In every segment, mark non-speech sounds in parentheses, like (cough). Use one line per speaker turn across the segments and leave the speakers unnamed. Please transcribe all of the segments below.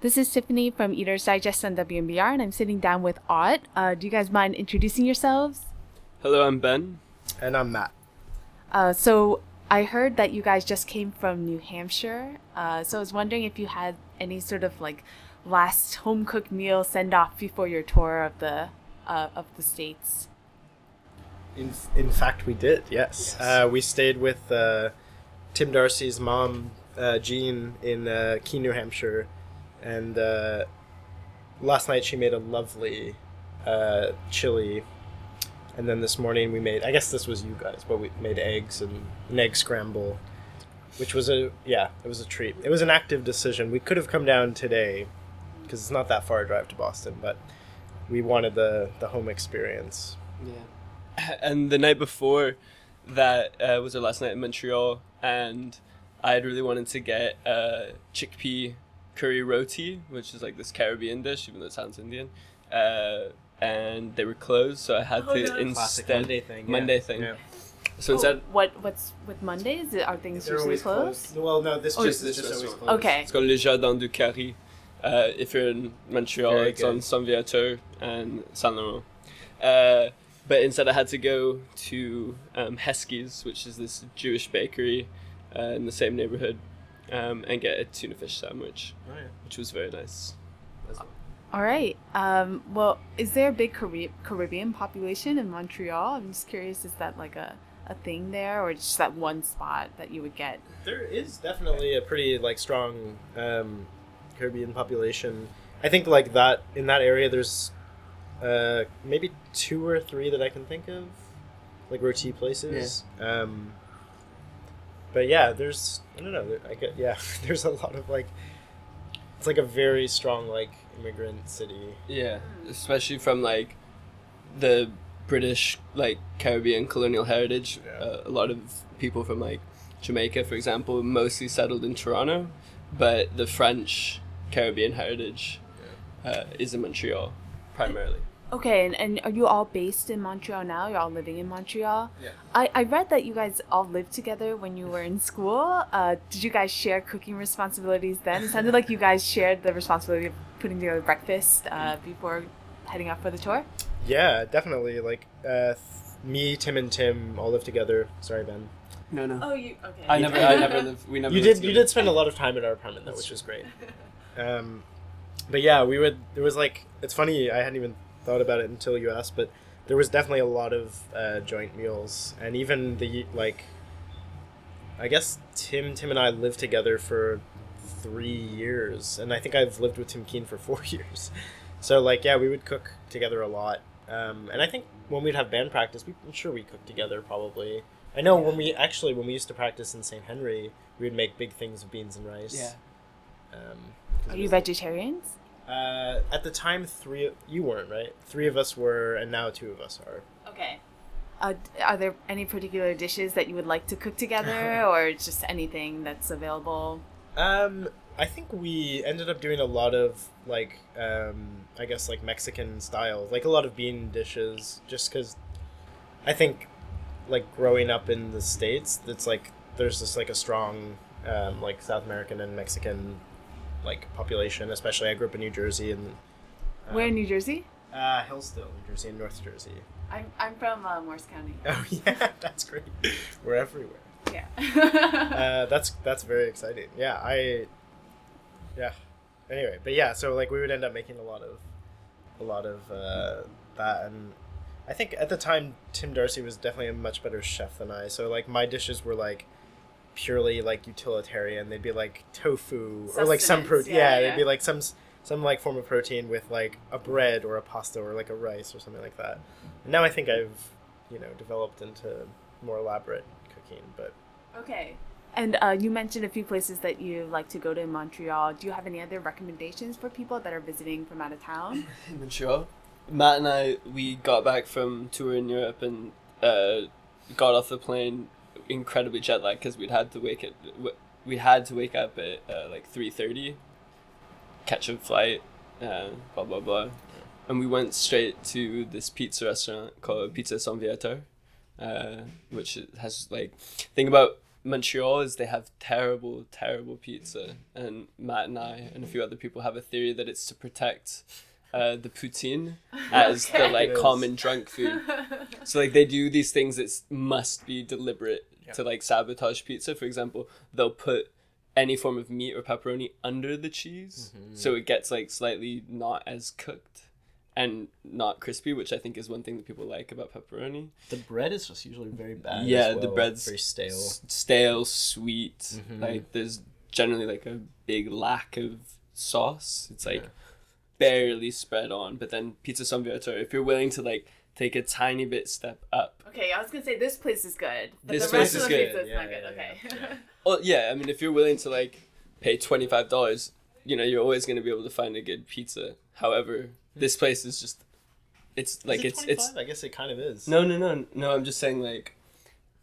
This is Tiffany from Eater's Digest on WMBR, and I'm sitting down with Ought. Uh, do you guys mind introducing yourselves?
Hello, I'm Ben.
And I'm Matt.
Uh, so I heard that you guys just came from New Hampshire. Uh, so I was wondering if you had any sort of like last home cooked meal send off before your tour of the uh, of the states.
In, in fact, we did. Yes,
Yes.
Uh, we stayed with uh, Tim Darcy's mom, uh, Jean, in uh, Keene, New Hampshire, and uh, last night she made a lovely uh, chili. And then this morning we made. I guess this was you guys, but we made eggs and an egg scramble, which was a yeah, it was a treat. It was an active decision. We could have come down today, because it's not that far a drive to Boston, but we wanted the the home experience.
Yeah. And the night before that uh, was our last night in Montreal, and I had really wanted to get a chickpea curry roti, which is like this Caribbean dish, even though it sounds Indian. Uh, and they were closed, so I had
Oh,
to
no.
instead
Monday thing. yeah.
Monday thing.
Yeah.
So instead,
Oh, what what's with Mondays? Are things
They're
usually closed?
closed. Well, no, this
Oh,
just,
this
this just always
restaurant.
closed.
Okay.
it's called Le Jardin du Cari. Uh, if you're in Montreal,
Very
it's on
good.
Saint Viateur and Saint Laurent. Uh, but instead, I had to go to um, Cheskie's, which is this Jewish bakery uh, in the same neighborhood, um, and get a tuna fish sandwich,
Right.
which was very nice. as well.
All right. Um, well, is there a big Carib- Caribbean population in Montreal? I'm just curious. Is that like a, a thing there, or just that one spot that you would get?
There is definitely a pretty like strong um, Caribbean population. I think like that in that area. There's uh, maybe two or three that I can think of, like roti places. Um, but yeah, there's I don't know. I get yeah. (laughs) There's a lot of like. It's like a very strong like immigrant city.
Yeah, especially from like the British like Caribbean colonial heritage.
Yeah.
Uh, a lot of people from like Jamaica, for example, mostly settled in Toronto, but the French Caribbean heritage uh, is in Montreal primarily.
Okay, and, and are you all based in Montreal now? You're all living in Montreal?
Yeah.
I, I read that you guys all lived together when you were in school. Uh, did you guys share cooking responsibilities then? It sounded like you guys shared the responsibility of putting together breakfast uh, before heading out for the tour.
Yeah, definitely. Like uh, th- me, Tim, and Tim all live together. Sorry, Ben.
No, no.
Oh, you okay?
I never, I never lived. We never.
you
lived
did you did spend a lot of time at our apartment though,
That's
which was great. (laughs) Um, but yeah, we would. There was like it's funny. I hadn't even thought about it until you asked, but there was definitely a lot of uh, joint meals, and even the like. I guess Tim, Tim and I lived together for three years, and I think I've lived with Tim Keen for four (laughs) years. So like, yeah, we would cook together a lot, um, and I think when we'd have band practice, we, I'm sure we cooked together probably. I know when we actually when we used to practice in St. Henri, we would make big things of beans and rice.
Yeah.
Um, 'cause
Are you vegetarians?
Uh, at the time, three you weren't right. Three of us were, and now two of us are.
Okay. Uh, are there any particular dishes that you would like to cook together, (laughs) or just anything that's available?
Um, I think we ended up doing a lot of like, um, I guess like Mexican style, like a lot of bean dishes, just because I think, like growing up in the states, it's like there's just like a strong, um, like South American and Mexican, like population. Especially, I grew up in New Jersey and. um,
Where in New Jersey?
Uh, Hillsdale, New Jersey, and North Jersey.
I'm, I'm from uh, Morris County. (laughs)
Oh yeah, (laughs) that's great. We're everywhere.
Yeah.
uh, (laughs) that's that's very exciting. Yeah, I. Yeah. Anyway, but yeah, so like we would end up making a lot of, a lot of uh, that, and I think at the time Tim Darcy was definitely a much better chef than I. So like my dishes were like purely like utilitarian. They'd be like tofu or like some protein.
yeah,
Yeah,
yeah.
they'd be like some some like form of protein with like a bread or a pasta or like a rice or something like that. And now I think I've you know developed into more elaborate cooking, but
okay. And uh, you mentioned a few places that you like to go to in Montreal. Do you have any other recommendations for people that are visiting from out of town?
in (laughs) Montreal. Matt and I, we got back from tour in Europe and uh, got off the plane incredibly jet lagged because we'd had to wake it. We had to wake up at uh, like three thirty, catch a flight, uh, blah blah blah, and we went straight to this pizza restaurant called Pizza Saint Viateur, uh, which has like think about Montreal is they have terrible, terrible pizza, and Matt and I and a few other people have a theory that it's to protect uh, the poutine as the like common drunk food. (laughs) So like they do these things that must be deliberate
Yeah.
to like sabotage pizza. For example, they'll put any form of meat or pepperoni under the cheese,
Mm-hmm.
so it gets like slightly not as cooked and not crispy, which I think is one thing that people like about pepperoni.
The bread is just usually very bad.
yeah,
as
the bread's
very stale.
s- stale, sweet.
Mm-hmm.
Like there's generally like a big lack of sauce. It's like
Yeah.
Barely spread on. But then pizza Saint Viateur, if you're willing to like take a tiny bit step up.
Okay, I was gonna say this place is good, but
This
the rest
place
of
is
the
good.
pizza is
Yeah,
not good.
yeah,
Okay.
yeah.
Oh (laughs) yeah, I mean if you're willing to like pay twenty five dollars, you know you're always gonna be able to find a good pizza. However, hmm. this place is just, it's like
Is it
it's it's
I guess it kind of is.
no no no no. I'm just saying like,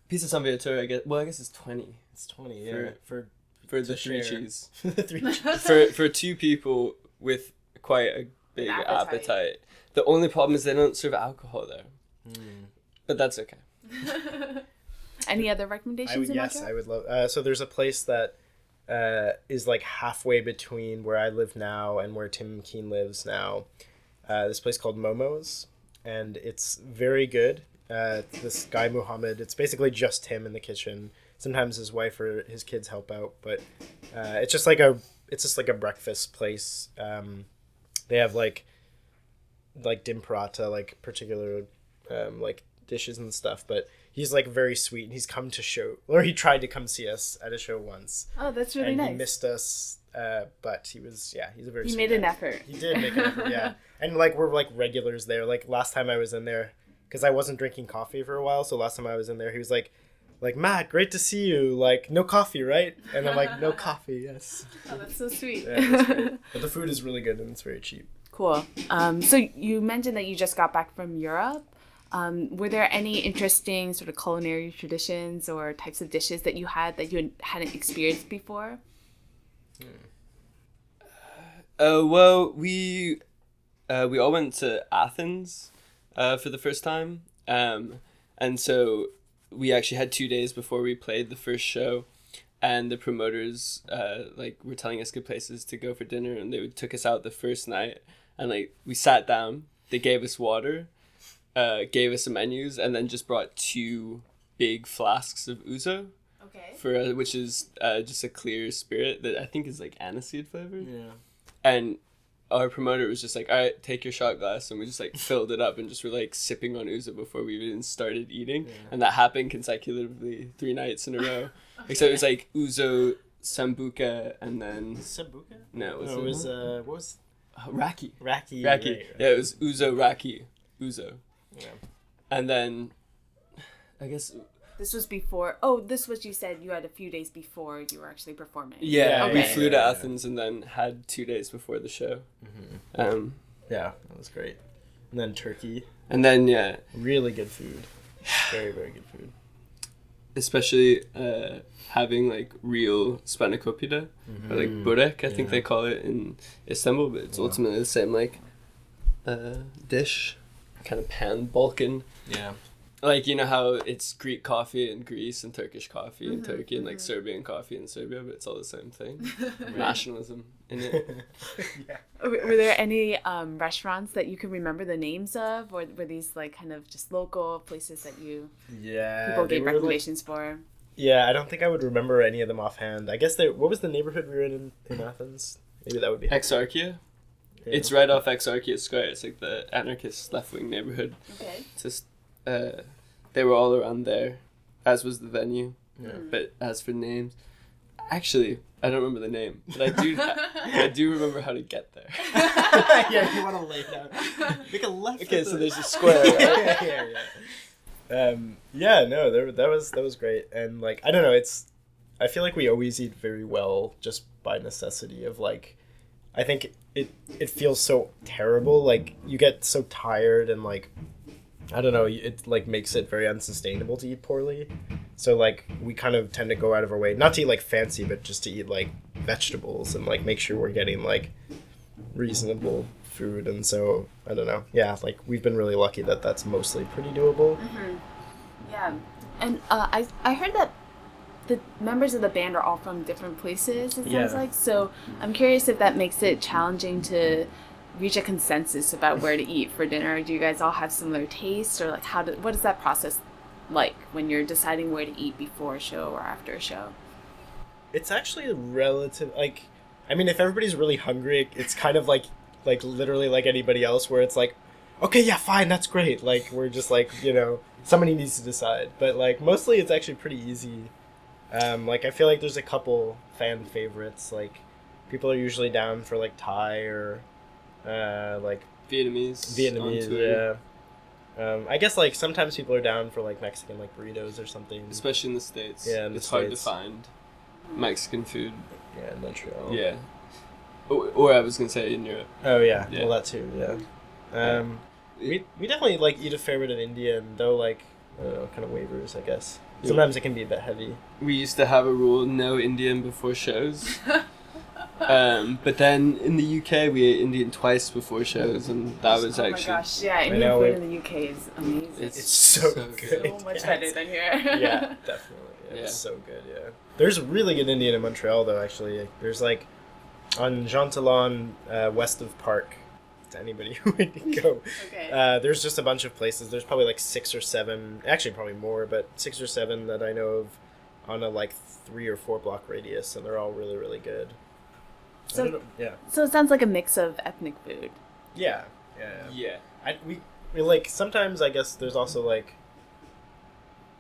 pizza Saint Viateur. I guess well I guess it's twenty
it's twenty. Yeah,
For-
for
for the three
share.
cheese.
for (laughs) the three. (laughs)
for for two people with quite a big appetite.
appetite.
The only problem is they don't serve alcohol there,
Mm.
but that's okay. (laughs)
Any other
I
recommendations
would,
in
yes,
Montreal?
I would love. Uh, so there's a place that uh, is like halfway between where I live now and where Tim Keen lives now. Uh, this place called Momo's, and it's very good. Uh, this guy Muhammad, it's basically just him in the kitchen. Sometimes his wife or his kids help out, but uh, it's just like a it's just like a breakfast place. Um, they have like like dim paratha, like particular um, like dishes and stuff. But he's like very sweet, and he's come to show, or he tried to come see us at a show once,
Oh, that's really
and
nice.
he missed us. Uh, but he was yeah, he's a very.
He made an effort.
He did make an effort, yeah. (laughs) And like we're like regulars there. Like last time I was in there, because I wasn't drinking coffee for a while. So last time I was in there, he was like, like Matt, great to see you. Like no coffee, right? And I'm like, no (laughs) coffee, yes.
Oh, that's so sweet.
Yeah, that's. (laughs) But the food is really good and it's very cheap.
Cool. Um, so you mentioned that you just got back from Europe. Um, were there any interesting sort of culinary traditions or types of dishes that you had that you hadn't experienced before?
Uh, well, we uh, we all went to Athens uh, for the first time, um, and so we actually had two days before we played the first show, and the promoters uh, like were telling us good places to go for dinner, and they took us out the first night, and like we sat down, they gave us water, uh, gave us some menus, and then just brought two big flasks of ouzo
Okay.
for uh, which is uh, just a clear spirit that I think is like aniseed flavored
Yeah.
and our promoter was just like, "All right, take your shot glass," and we just like filled it up and just were like sipping on ouzo before we even started eating, and that happened consecutively three nights in a row. (laughs) Except it was like ouzo, sambuca, and then
Sambuca?
no, it was,
No, it was uh, what was
uh, raki.
Raki?
Raki.
right,
Yeah, it was ouzo raki, ouzo.
Yeah.
and then I guess
This was before. Oh, this was you said you had a few days before you were actually performing.
yeah,
Yeah,
we flew to. Athens and then had two days before the show.
Mm-hmm.
Um,
Yeah, that was great. And then turkey,
and then yeah,
really good food. Very very good food.
especially uh, having like real spanakopita or like burek, I think
Yeah.
they call it in Istanbul, but it's
Yeah.
ultimately the same like uh, dish, kind of pan Balkan.
Yeah.
Like you know how it's Greek coffee in Greece and Turkish coffee in
Mhm,
Turkey and like
mhm.
Serbian coffee in Serbia, but it's all the same thing. (laughs) Nationalism in it. (laughs)
yeah.
Were were there any um, restaurants that you can remember the names of, or were these like kind of just local places that you
Yeah.
people gave
were, like-
recommendations for?
yeah, I don't think I would remember any of them offhand. I guess they. What was the neighborhood we were in in Athens? Maybe that would be.
Exarchia.
Yeah.
It's right off Exarchia Square. It's like the anarchist left wing neighborhood.
Okay.
It's just uh, they were all around there, as was the venue.
Yeah.
But as for names, actually, I don't remember the name, but I do. (laughs) I do remember how to get there. (laughs)
yeah, you want to lay down. (laughs) Make a left.
Okay, so
the-
there's a square, right?
yeah, yeah, yeah. Um, yeah, no, there, that was that was great, and like I don't know, it's I feel like we always eat very well just by necessity of like, I think it it feels so terrible, like you get so tired and like, I don't know, it like makes it very unsustainable to eat poorly, so like we kind of tend to go out of our way not to eat like fancy, but just to eat like vegetables and like make sure we're getting like reasonable food and so i don't know yeah like we've been really lucky that that's mostly pretty doable
Yeah, and uh, I I heard that the members of the band are all from different places. It sounds
Yeah.
like so. I'm curious if that makes it challenging to reach a consensus about where to eat for dinner. Do you guys all have similar tastes, or like how do what is that process like when you're deciding where to eat before a show or after a show?
It's actually relative. Like, I mean, if everybody's really hungry, it's kind of like like literally like anybody else, where it's like, okay, yeah, fine, that's great. Like we're just like you know somebody needs to decide, but like mostly it's actually pretty easy. Um, like I feel like there's a couple fan favorites. Like people are usually down for like Thai or uh, like
Vietnamese.
Vietnamese. Yeah. Um, I guess like sometimes people are down for like Mexican like burritos or something.
Especially in the states.
Yeah, in the
it's hard to find Mexican food.
Yeah, in Montreal.
Yeah. Or, or I was gonna say in Europe.
Oh yeah.
Yeah.
Well, that too. Yeah. Um, we we definitely like eat a fair bit of Indian, though. Like, I kind of waivers, I guess.
Yeah.
Sometimes it can be a bit heavy.
we used to have a rule: no Indian before shows. (laughs) um, but then in the UK, we ate Indian twice before shows, and that was
oh
actually Oh
my gosh, yeah,
I
Indian
know,
food
it-
in the UK is amazing.
It's
It's so,
so
good.
good.
so much
Yeah,
better than here.
yeah, (laughs) definitely. Yeah,
Yeah.
It's so good. Yeah. There's a really good Indian in Montreal, though. Actually, there's like on Jean Talon, uh, west of Park. To anybody (laughs) who would go.
okay.
Uh, there's just a bunch of places. There's probably like six or seven, actually probably more, but six or seven that I know of on a like three or four block radius, and they're all really really good. I
So-
yeah,
so it sounds like a mix of ethnic food.
yeah, yeah. yeah.
yeah.
I, we, we like sometimes I guess there's also like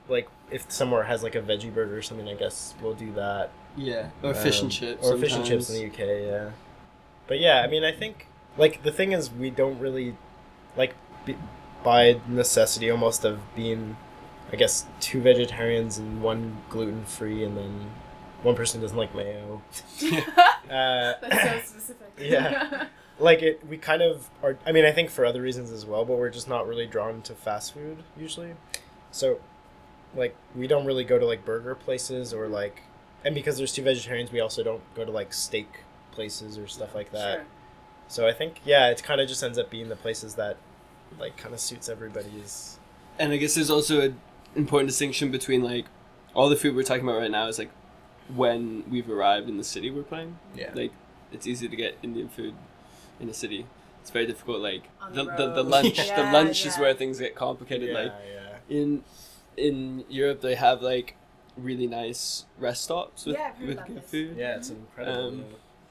like if somewhere has like a veggie burger or something, I guess we'll do that.
Yeah, or fish
Um,
and chips.
or fish and chips in the UK. Yeah, but yeah, I mean, I think like the thing is we don't really like be, by necessity almost of being, I guess, two vegetarians and one gluten free, and then one person doesn't like mayo. (laughs) Uh,
That's so specific. (laughs)
Yeah. (laughs) like it we kind of are i mean i think for other reasons as well but we're just not really drawn to fast food usually so like we don't really go to like burger places or like and because there's two vegetarians we also don't go to like steak places or stuff like that
Sure.
so i think yeah it kind of just ends up being the places that like kind of suits everybody's
And I guess there's also an important distinction between like all the food we're talking about right now is like when we've arrived in the city we're playing.
yeah
Like it's easy to get Indian food in a city. It's very difficult. Like the,
the
the, the lunch (laughs)
Yeah,
the lunch is where things get complicated.
yeah,
Like
yeah.
in in Europe they have like really nice rest stops with,
Yeah,
with good
this.
food.
yeah it's incredible
Um,
yeah.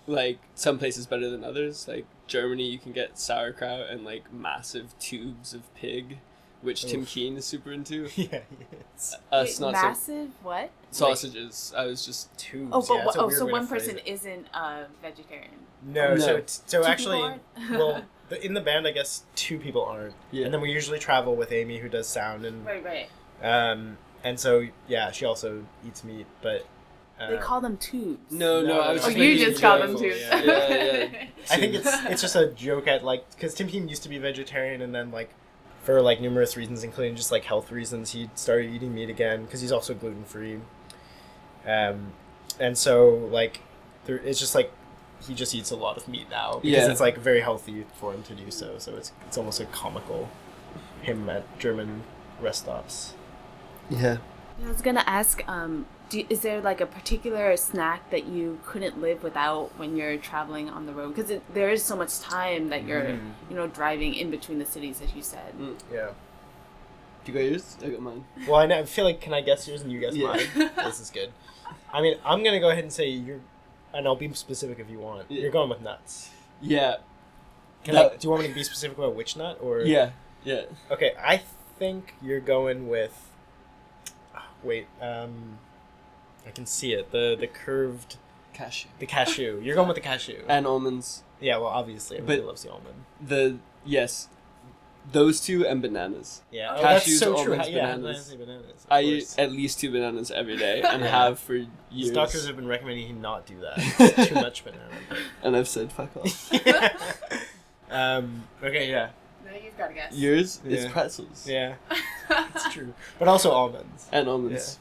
Like some places better than others. Like Germany you can get sauerkraut and like massive tubes of pig, which Tim
Oof.
Keen is super into. (laughs)
yeah it's
Us
Wait,
not so
massive what?
sausages. I was just
tubes
Oh, but
yeah,
oh, so one
phrase
person
it.
isn't a vegetarian.
No, so
No.
it's- so
Two
actually, well, (laughs) the, in the band, I guess two people aren't,
Yeah.
and then we usually travel with Amy, who does sound, and
right, right.
um, and so yeah, she also eats meat, but uh,
They call them tubes.
no, no.
No,
I was
no,
Oh,
just
no.
you just call them tubes.
Yeah.
Yeah, yeah. (laughs)
I think it's it's just a joke at like because Tim Keen used to be vegetarian, and then like for like numerous reasons, including just like health reasons, he started eating meat again because he's also gluten free. Um, and so like there, it's just like he just eats a lot of meat now because
Yeah.
it's like very healthy for him to do so. So it's it's almost like comical him at German rest stops.
Yeah.
I was gonna ask, um, do, is there like a particular snack that you couldn't live without when you're traveling on the road? Because there is so much time that you're,
Mhm.
you know, driving in between the cities, as you said.
Mm.
Yeah.
Do you got yours? I got mine.
Well, I, know, I feel like can I guess yours and you guess
Yeah.
mine? (laughs) this is good. I mean, I'm gonna go ahead and say you're, and I'll be specific if you want.
Yeah.
You're going with nuts.
Yeah.
Can I, do you want me to be specific about which nut or?
Yeah. Yeah.
Okay, I think you're going with. Wait, um, I can see it. The the curved,
Cashew.
the cashew. You're going with the cashew.
And almonds.
yeah, well, obviously, everybody
But-
loves the almond.
The yes, those two and bananas.
Yeah,
Oh,
oh, that's
cashews,
so true.
almonds,
yeah,
bananas.
I say bananas. of
I eat at least two bananas every day (laughs) and
Yeah.
have for
These
years.
doctors have been recommending him not do that. (laughs) Too much banana.
and I've said fuck off. (laughs)
but- um. Okay. Yeah.
No, you've got to guess.
Yours is
Yeah.
pretzels
Yeah. It's true. But also almonds.
and almonds.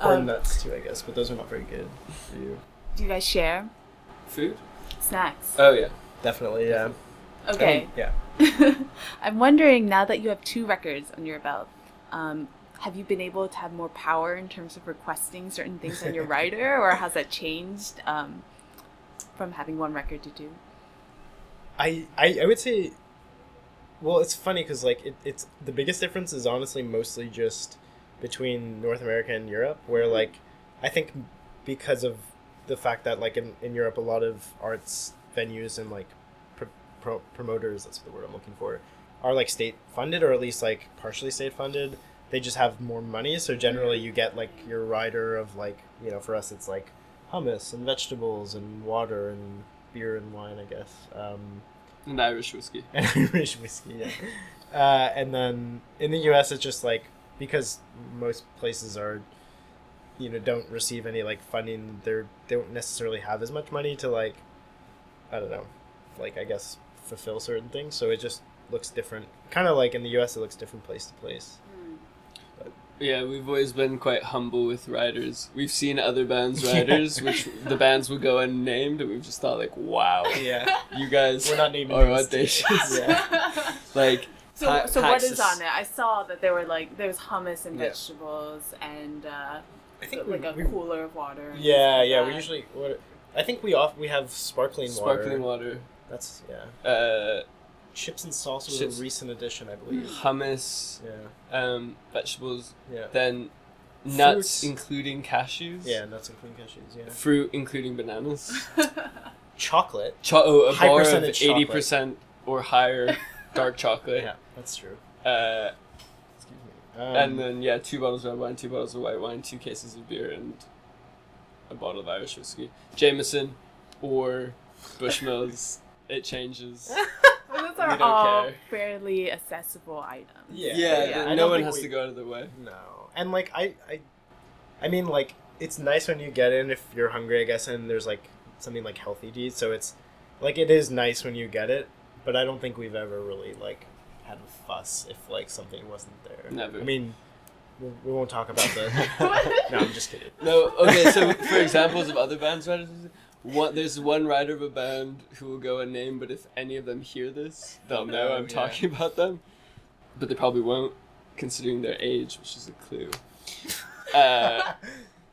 Corn
Um,
nuts too, I guess, but those are not very good for you.
Do you guys share
Food?
snacks?
Oh yeah.
Definitely, yeah.
okay.
Um, yeah. (laughs)
I'm wondering now that you have two records on your belt, um, have you been able to have more power in terms of requesting certain things on your (laughs) rider, or has that changed um, from having one record to two?
I, I I would say, well, it's funny because like it, it's the biggest difference is honestly mostly just between North America and Europe, where like I think because of the fact that like in, in Europe a lot of arts venues and like pr- pro- promoters that's the word I'm looking for are like state funded or at least like partially state funded. They just have more money, so generally you get like your rider of like you know for us it's like hummus and vegetables and water and beer and wine, I guess. Um,
And Irish whiskey. (laughs)
and Irish whiskey. Yeah. Uh, and then in the U.S., it's just like because most places are, you know, don't receive any like funding. They're they don't necessarily have as much money to like, I don't know, like I guess fulfill certain things. So it just looks different. Kind of like in the U.S., it looks different place to place. Hmm.
Yeah, we've always been quite humble with riders. We've seen other bands' (laughs) riders, which the bands would go unnamed, and we've just thought like, wow,
Yeah.
you guys
We're not naming
are audacious. (laughs)
Yeah. (laughs)
like,
So,
Pa-
so what is on it? I saw that there were like there was hummus and
Yeah.
vegetables and uh,
I think
like
we,
a
we-
cooler of water. and
Yeah,
things like
yeah. We usually. What, I think we off we have sparkling,
sparkling
water.
Sparkling water,
That's yeah.
uh,
Chips and salsa was
Chips.
a recent addition, I believe.
hummus,
Yeah,
um, vegetables,
yeah.
then nuts,
Fruits.
including cashews.
Yeah, nuts including cashews. Yeah,
Fruit, including bananas. (laughs)
chocolate.
Cho- oh, a
High
bar of eighty percent or higher dark (laughs) chocolate.
Yeah, that's true.
Uh,
Excuse me. Um,
and then yeah, two bottles of red wine, two bottles of white wine, two cases of beer, and a bottle of Irish whiskey. Jameson or Bushmills. it changes. (laughs)
Well, those are all
care.
fairly accessible items.
Yeah,
Yeah,
yeah.
the-
I
no one has
we-
to go out of their way.
no, and like I, I, I mean like it's nice when you get in if you're hungry, I guess, and there's like something like healthy to eat. So it's like it is nice when you get it, but I don't think we've ever really like had a fuss if like something wasn't there.
Never.
I mean, we, won't talk about the. (laughs) no, I'm just kidding.
No, okay. So for examples of other bands one there's one rider of a band who will go unnamed, but if any of them hear this, they'll know I'm
yeah.
talking about them. But they probably won't, considering their age, which is a clue. (laughs) Uh,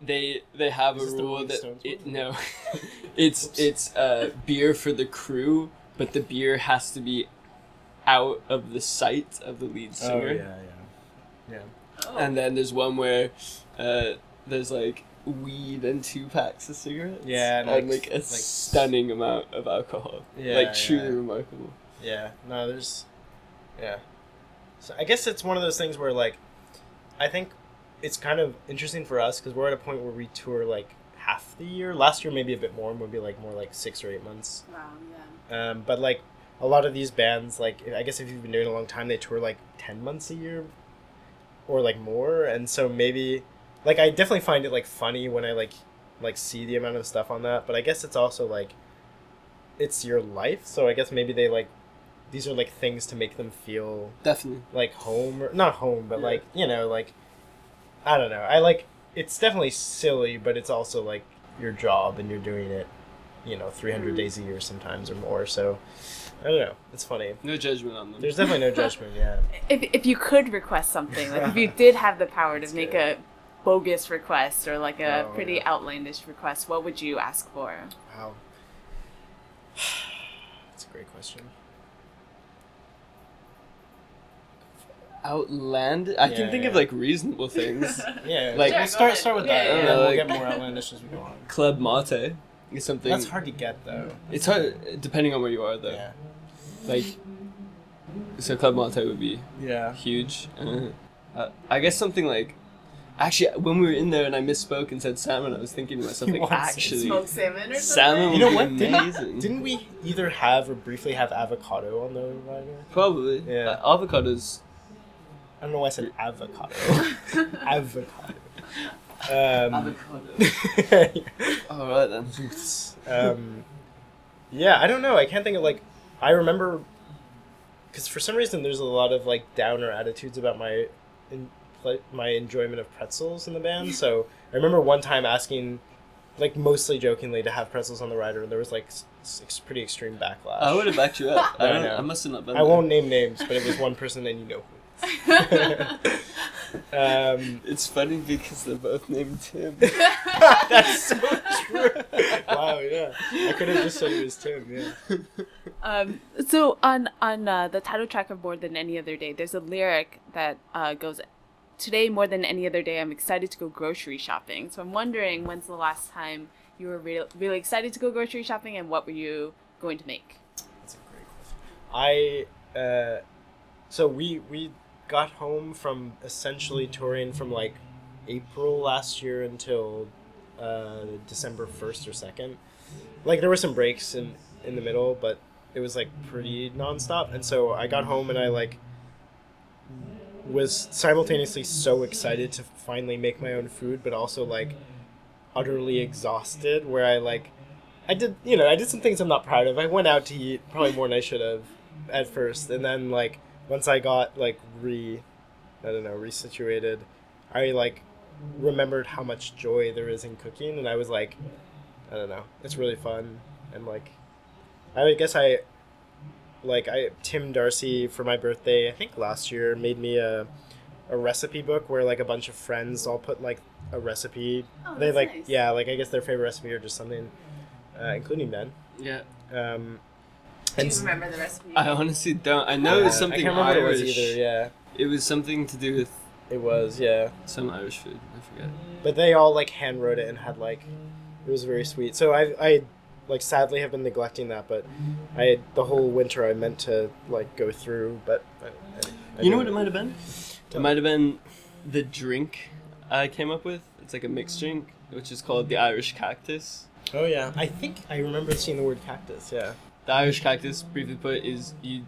they they have
Is
a rule that it, no, (laughs) it's
Oops.
it's uh, beer for the crew, but the beer has to be out of the sight of the lead singer.
Oh
singer.
yeah, yeah, yeah.
Oh.
And then there's one where uh, there's like weed and two packs of cigarettes.
Yeah, and,
and,
like,
like, a
like-
stunning amount of alcohol.
Yeah,
like truly
yeah.
remarkable.
Yeah, no, there's, yeah. So I guess it's one of those things where like, I think it's kind of interesting for us because we're at a point where we tour like half the year. Last year maybe a bit more, maybe like more like six or eight months.
wow, yeah.
Um, but like a lot of these bands, like I guess if you've been doing it a long time, they tour like ten months a year, or like more. And so maybe, like I definitely find it like funny when I like like see the amount of stuff on that. But I guess it's also like, it's your life. So I guess maybe they like, these are like things to make them feel
Definitely.
like home or not home, but
Yeah.
like you know like, I don't know. I like it's definitely silly, but it's also like your job and you're doing it, you know, 300
Mm.
days a year sometimes or more. So I don't know. It's funny.
No judgment on them.
There's definitely no judgment. Yeah. (laughs)
If, if you could request something, like if you (laughs) did have the power to make
good.
a bogus request or like a
Oh,
pretty
yeah.
outlandish request, what would you ask for?
Wow. (sighs) That's a great question.
Outland. I can
Yeah,
think of like reasonable things. (laughs)
Yeah.
Like-
we'll start
go
start with
ahead.
that,
Yeah,
and
yeah,
then we'll
like-
get more outlandish as we go on.
Club mate is something.
That's hard to get though.
It's hard depending on where you are though.
Yeah.
Like, so club mate would be
Yeah.
huge. Uh, uh, I guess something like. Actually, when we were in there and I misspoke and said salmon, I was thinking to myself, like, actually,
Smoked salmon or
salmon
You know
would
what?
be
Didn't,
amazing.
didn't we either have or briefly have avocado on the rider?
Probably.
Yeah.
Uh, avocados.
I don't know why I said avocado. (laughs) avocado. (laughs) Um, (laughs)
Alright then. (laughs)
um, yeah, I don't know. I can't think of like. I remember because for some reason there's a lot of like downer attitudes about my in, my enjoyment of pretzels in the band. So I remember one time asking, like mostly jokingly, to have pretzels on the rider, and there was like s- pretty extreme backlash.
I would have backed you up. (laughs) I,
I
don't,
know.
I must have not been
I
there.
won't name names, but it was one person, and you know who. Um,
It's funny because they're both named Tim. (laughs)
that's so true. wow, yeah. I could have just said it was Tim. Yeah.
Um, so on on uh, the title track of More Than Any Other Day, there's a lyric that uh, goes, "Today more than any other day, I'm excited to go grocery shopping." So I'm wondering when's the last time you were re- really excited to go grocery shopping, and what were you going to make?
That's a great question. I uh, so we we got home from essentially touring from like April last year until uh, December first or second. Like there were some breaks in in the middle, but it was like pretty nonstop. And so I got home and I like was simultaneously so excited to finally make my own food, but also like utterly exhausted. Where I like I did, you know, I did some things I'm not proud of. I went out to eat probably more than I should have at first, and then like once I got like re, I don't know, resituated, I like remembered how much joy there is in cooking, and I was like, I don't know, it's really fun, and like, I guess I, like I Tim Darcy for my birthday, I think last year made me a, a recipe book where like a bunch of friends all put like a recipe.
Oh,
they
that's
like
nice.
yeah, like I guess their favorite recipe or just something, uh, including Ben.
Yeah.
Um,
Do you remember the recipe?
I honestly don't. I know it was
Yeah,
something
I can't remember
Irish.
it was either. Yeah,
It was something to do with
it was. Yeah,
some Irish food. I forget.
but they all like hand wrote it and had like, it was very sweet. So I I like sadly have been neglecting that, but I the whole winter I meant to like go through, but I, I, I
You know what it might have been? It might have been the drink I came up with. It's like a mixed drink, which is called the Irish Cactus.
Oh yeah, I think I remember seeing the word cactus. Yeah.
The Irish Cactus, briefly put, is you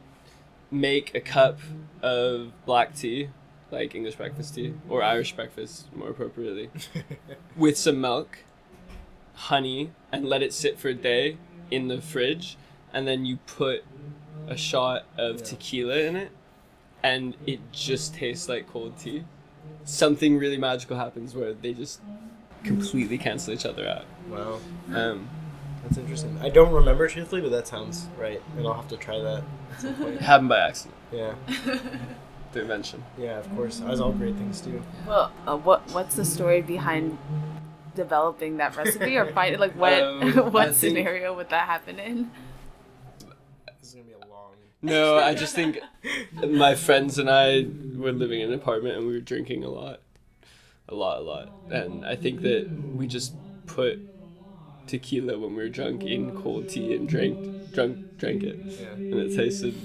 make a cup of black tea, like English breakfast tea, or Irish breakfast, more appropriately, (laughs) with some milk, honey, and let it sit for a day in the fridge, and then you put a shot of
Yeah.
tequila in it, and it just tastes like cold tea. Something really magical happens where they just completely cancel each other out.
wow,
Um,
that's interesting. I don't remember truthfully, but that sounds right, and I'll have to try that (laughs) at some
it happened by accident,
Yeah, (laughs)
the invention.
yeah, of course, as all great things do.
Well, uh, what what's the story behind developing that recipe, or (laughs) find like what
Um, I
what
think-
scenario would that happen in?
This is gonna be a long.
No, I just think my friends and I were living in an apartment and we were drinking a lot. A lot, a lot. And I think that we just put tequila when we were drunk in cold tea and drank drunk drank it.
Yeah.
And it tasted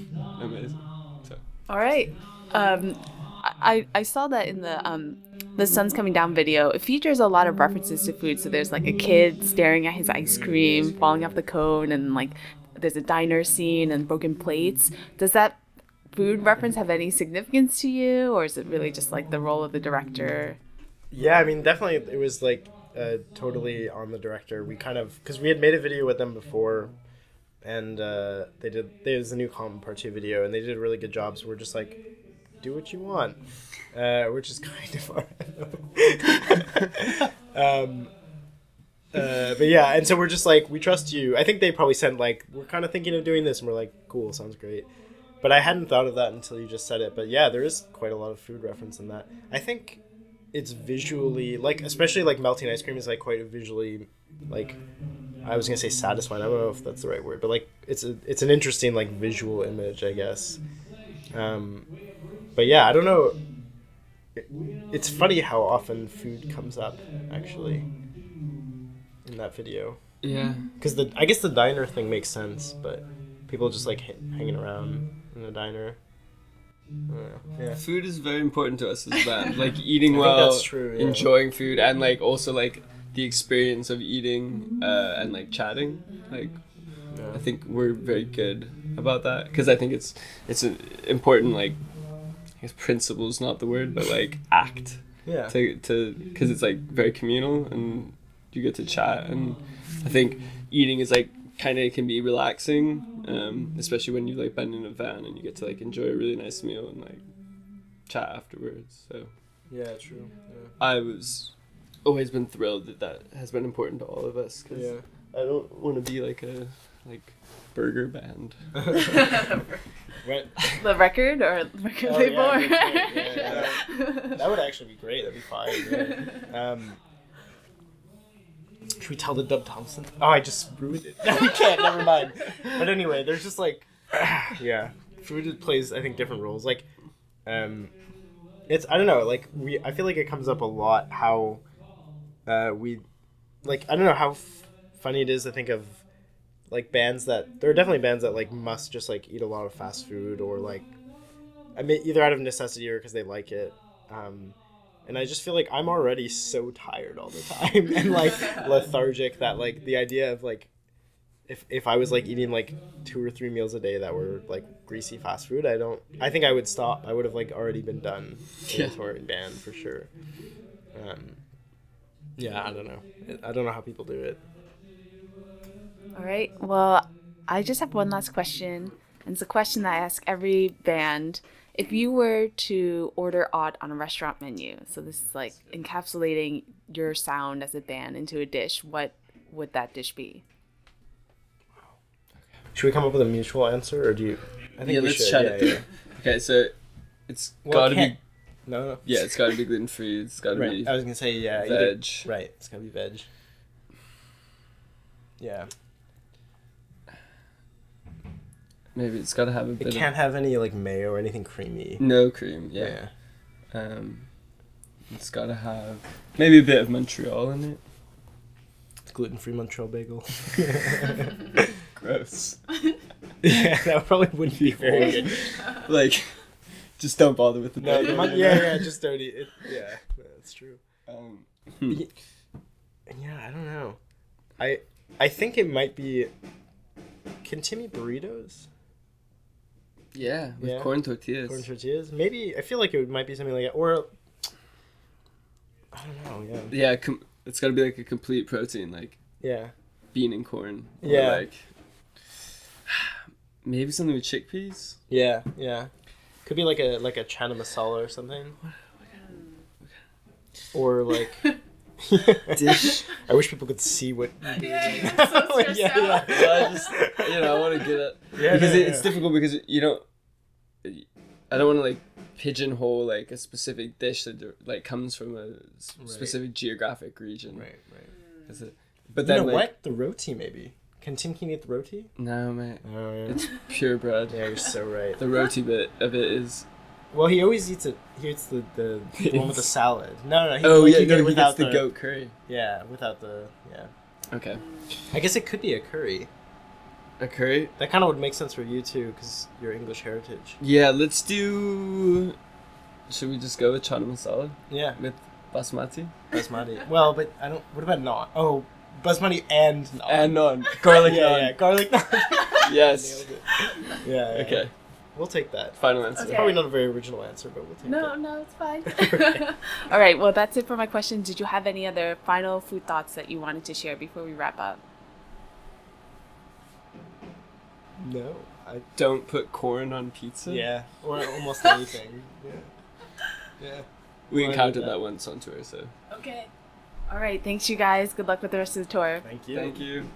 amazing. So
All right. Um, I I saw that in the um the sun's coming down video. It features a lot of references to food. So there's like a kid staring at his ice cream, falling off the cone, and like there's a diner scene and broken plates. Does that food reference have any significance to you, or is it really just like the role of the director?
Yeah, I mean, definitely, it was like uh, totally on the director. We kind of because we had made a video with them before, and uh, they did. There's a New Calm Part Two video, and they did a really good job. So we're just like, do what you want, uh, which is (laughs) kind of (laughs) um, uh, but yeah, and so we're just like, we trust you. I think they probably sent like, we're kind of thinking of doing this, and we're like, cool, sounds great. But I hadn't thought of that until you just said it. But yeah, there is quite a lot of food reference in that. I think it's visually like especially like melting ice cream is like quite a visually like I was gonna say satisfying. I don't know if that's the right word, but like it's a it's an interesting like visual image, I guess. Um, but yeah, I don't know. It, it's funny how often food comes up actually in that video
Yeah.
because the I guess the diner thing makes sense, but people just like h- hanging around in a diner. Yeah.
Food is very important to us as a (laughs) band. Like eating well,
that's true, yeah.
enjoying food, and like also like the experience of eating uh, and like chatting. Like
Yeah.
I think we're very good about that because I think it's it's an important like I guess principle is not the word, but like act
Yeah.
to to because it's like very communal and you get to chat and I think eating is like kind of can be relaxing, um, especially when you like bend in a van and you get to like enjoy a really nice meal and like chat afterwards. So
Yeah, true. Yeah.
I was always been thrilled that that has been important to all of us because
Yeah.
I don't want to be like a like burger band. (laughs) (laughs)
The record or record
Oh,
label?
yeah,
or-
Yeah, (laughs) That would actually be great. That'd be fine. Yeah. Um, should we tell the Dub Thompson? Oh, I just ruined it. No, we can't. Never mind. But anyway, there's just like, (sighs) yeah, food plays I think different roles. Like, um, it's I don't know. Like we, I feel like it comes up a lot how, uh, we, like I don't know how f- funny it is to think of, like bands that there are definitely bands that like must just like eat a lot of fast food or like I mean, either out of necessity or because they like it. Um, and I just feel like I'm already so tired all the time (laughs) and like (laughs) lethargic that like the idea of like if if I was like eating like two or three meals a day that were like greasy fast food, I don't. I think I would stop. I would have like already been done in
Yeah.
a touring band for sure. Um, yeah, I don't know. I don't know how people do it.
All right. Well, I just have one last question. And it's a question that I ask every band. If you were to order Ought on a restaurant menu, so this is like encapsulating your sound as a band into a dish, what would that dish be?
Should we come up with a mutual answer, or do you? I think
yeah,
we
let's
should.
chat
yeah,
it
yeah. (laughs)
Okay, so it's
Well,
gotta
can't-
be
No, no.
yeah, it's gotta be gluten free. It's gotta
Right.
be
I was gonna say yeah. either-
veg.
Right. It's gotta be veg. Yeah.
Maybe it's gotta have a bit.
It can't have any like mayo or anything creamy.
no cream. Yeah. Um, it's gotta have maybe a bit of Montreal in it.
Gluten free Montreal bagel. (laughs)
Gross. (laughs)
yeah, that probably wouldn't be (laughs) very good.
like, just don't bother with the
No,
bagel,
mon- yeah, yeah, just don't eat it. Yeah, that's true.
Um, hmm.
Y- Yeah, I don't know. I I think it might be. Can Timmy burritos?
Yeah, with
Yeah.
corn tortillas.
Corn tortillas? Maybe I feel like it might be something like that, or I don't know. Yeah,
yeah, com- it's gotta be like a complete protein, like
yeah,
bean and corn. or,
Yeah.
like (sighs) maybe something with chickpeas.
yeah, yeah. Could be like a like a chana masala or something. Or like (laughs) (laughs)
Dish.
I wish people could see what.
Yeah, (laughs) you're so
Like,
stressed out.
Well, I just you know I want to get it
Yeah,
because
no,
it, it's
yeah.
difficult because you don't. I don't want to like pigeonhole like a specific dish that like comes from a s-
Right.
specific geographic region.
Right, right.
It? But
You
then
know
like
what? The roti maybe. Can Tim Keen eat the roti?
no mate,
Oh yeah.
it's purebred.
yeah, you're so right.
The roti bit of it is.
Well, he always eats it. He eats the the, the one with the (laughs) salad. No, no, no. He,
Oh
like,
yeah,
he
no,
it
he
without
gets the goat curry.
Yeah, without the yeah.
Okay,
I guess it could be a curry.
A curry.
That kind of would make sense for you too, because your English heritage.
Yeah, let's do. Should we just go with chana masala
Yeah,
with basmati
basmati. well, but I don't. What about naan? Oh, basmati and naan.
and naan, garlic
yeah,
naan.
yeah, garlic naan. (laughs)
Yes.
Yeah, yeah.
Okay.
We'll take that.
Final answer.
Okay.
Probably not a very original answer, but we'll take
No,
it.
no, no, it's fine. (laughs) (laughs) All right, well, that's it for my question. Did you have any other final food thoughts that you wanted to share before we wrap up?
No. I,
Don't put corn on pizza.
yeah, or (laughs) almost anything. Yeah. Yeah.
We
Why
encountered
not?
that once on tour, so
Okay. All right, thanks, you guys. Good luck with the rest of the tour.
Thank you.
thank you.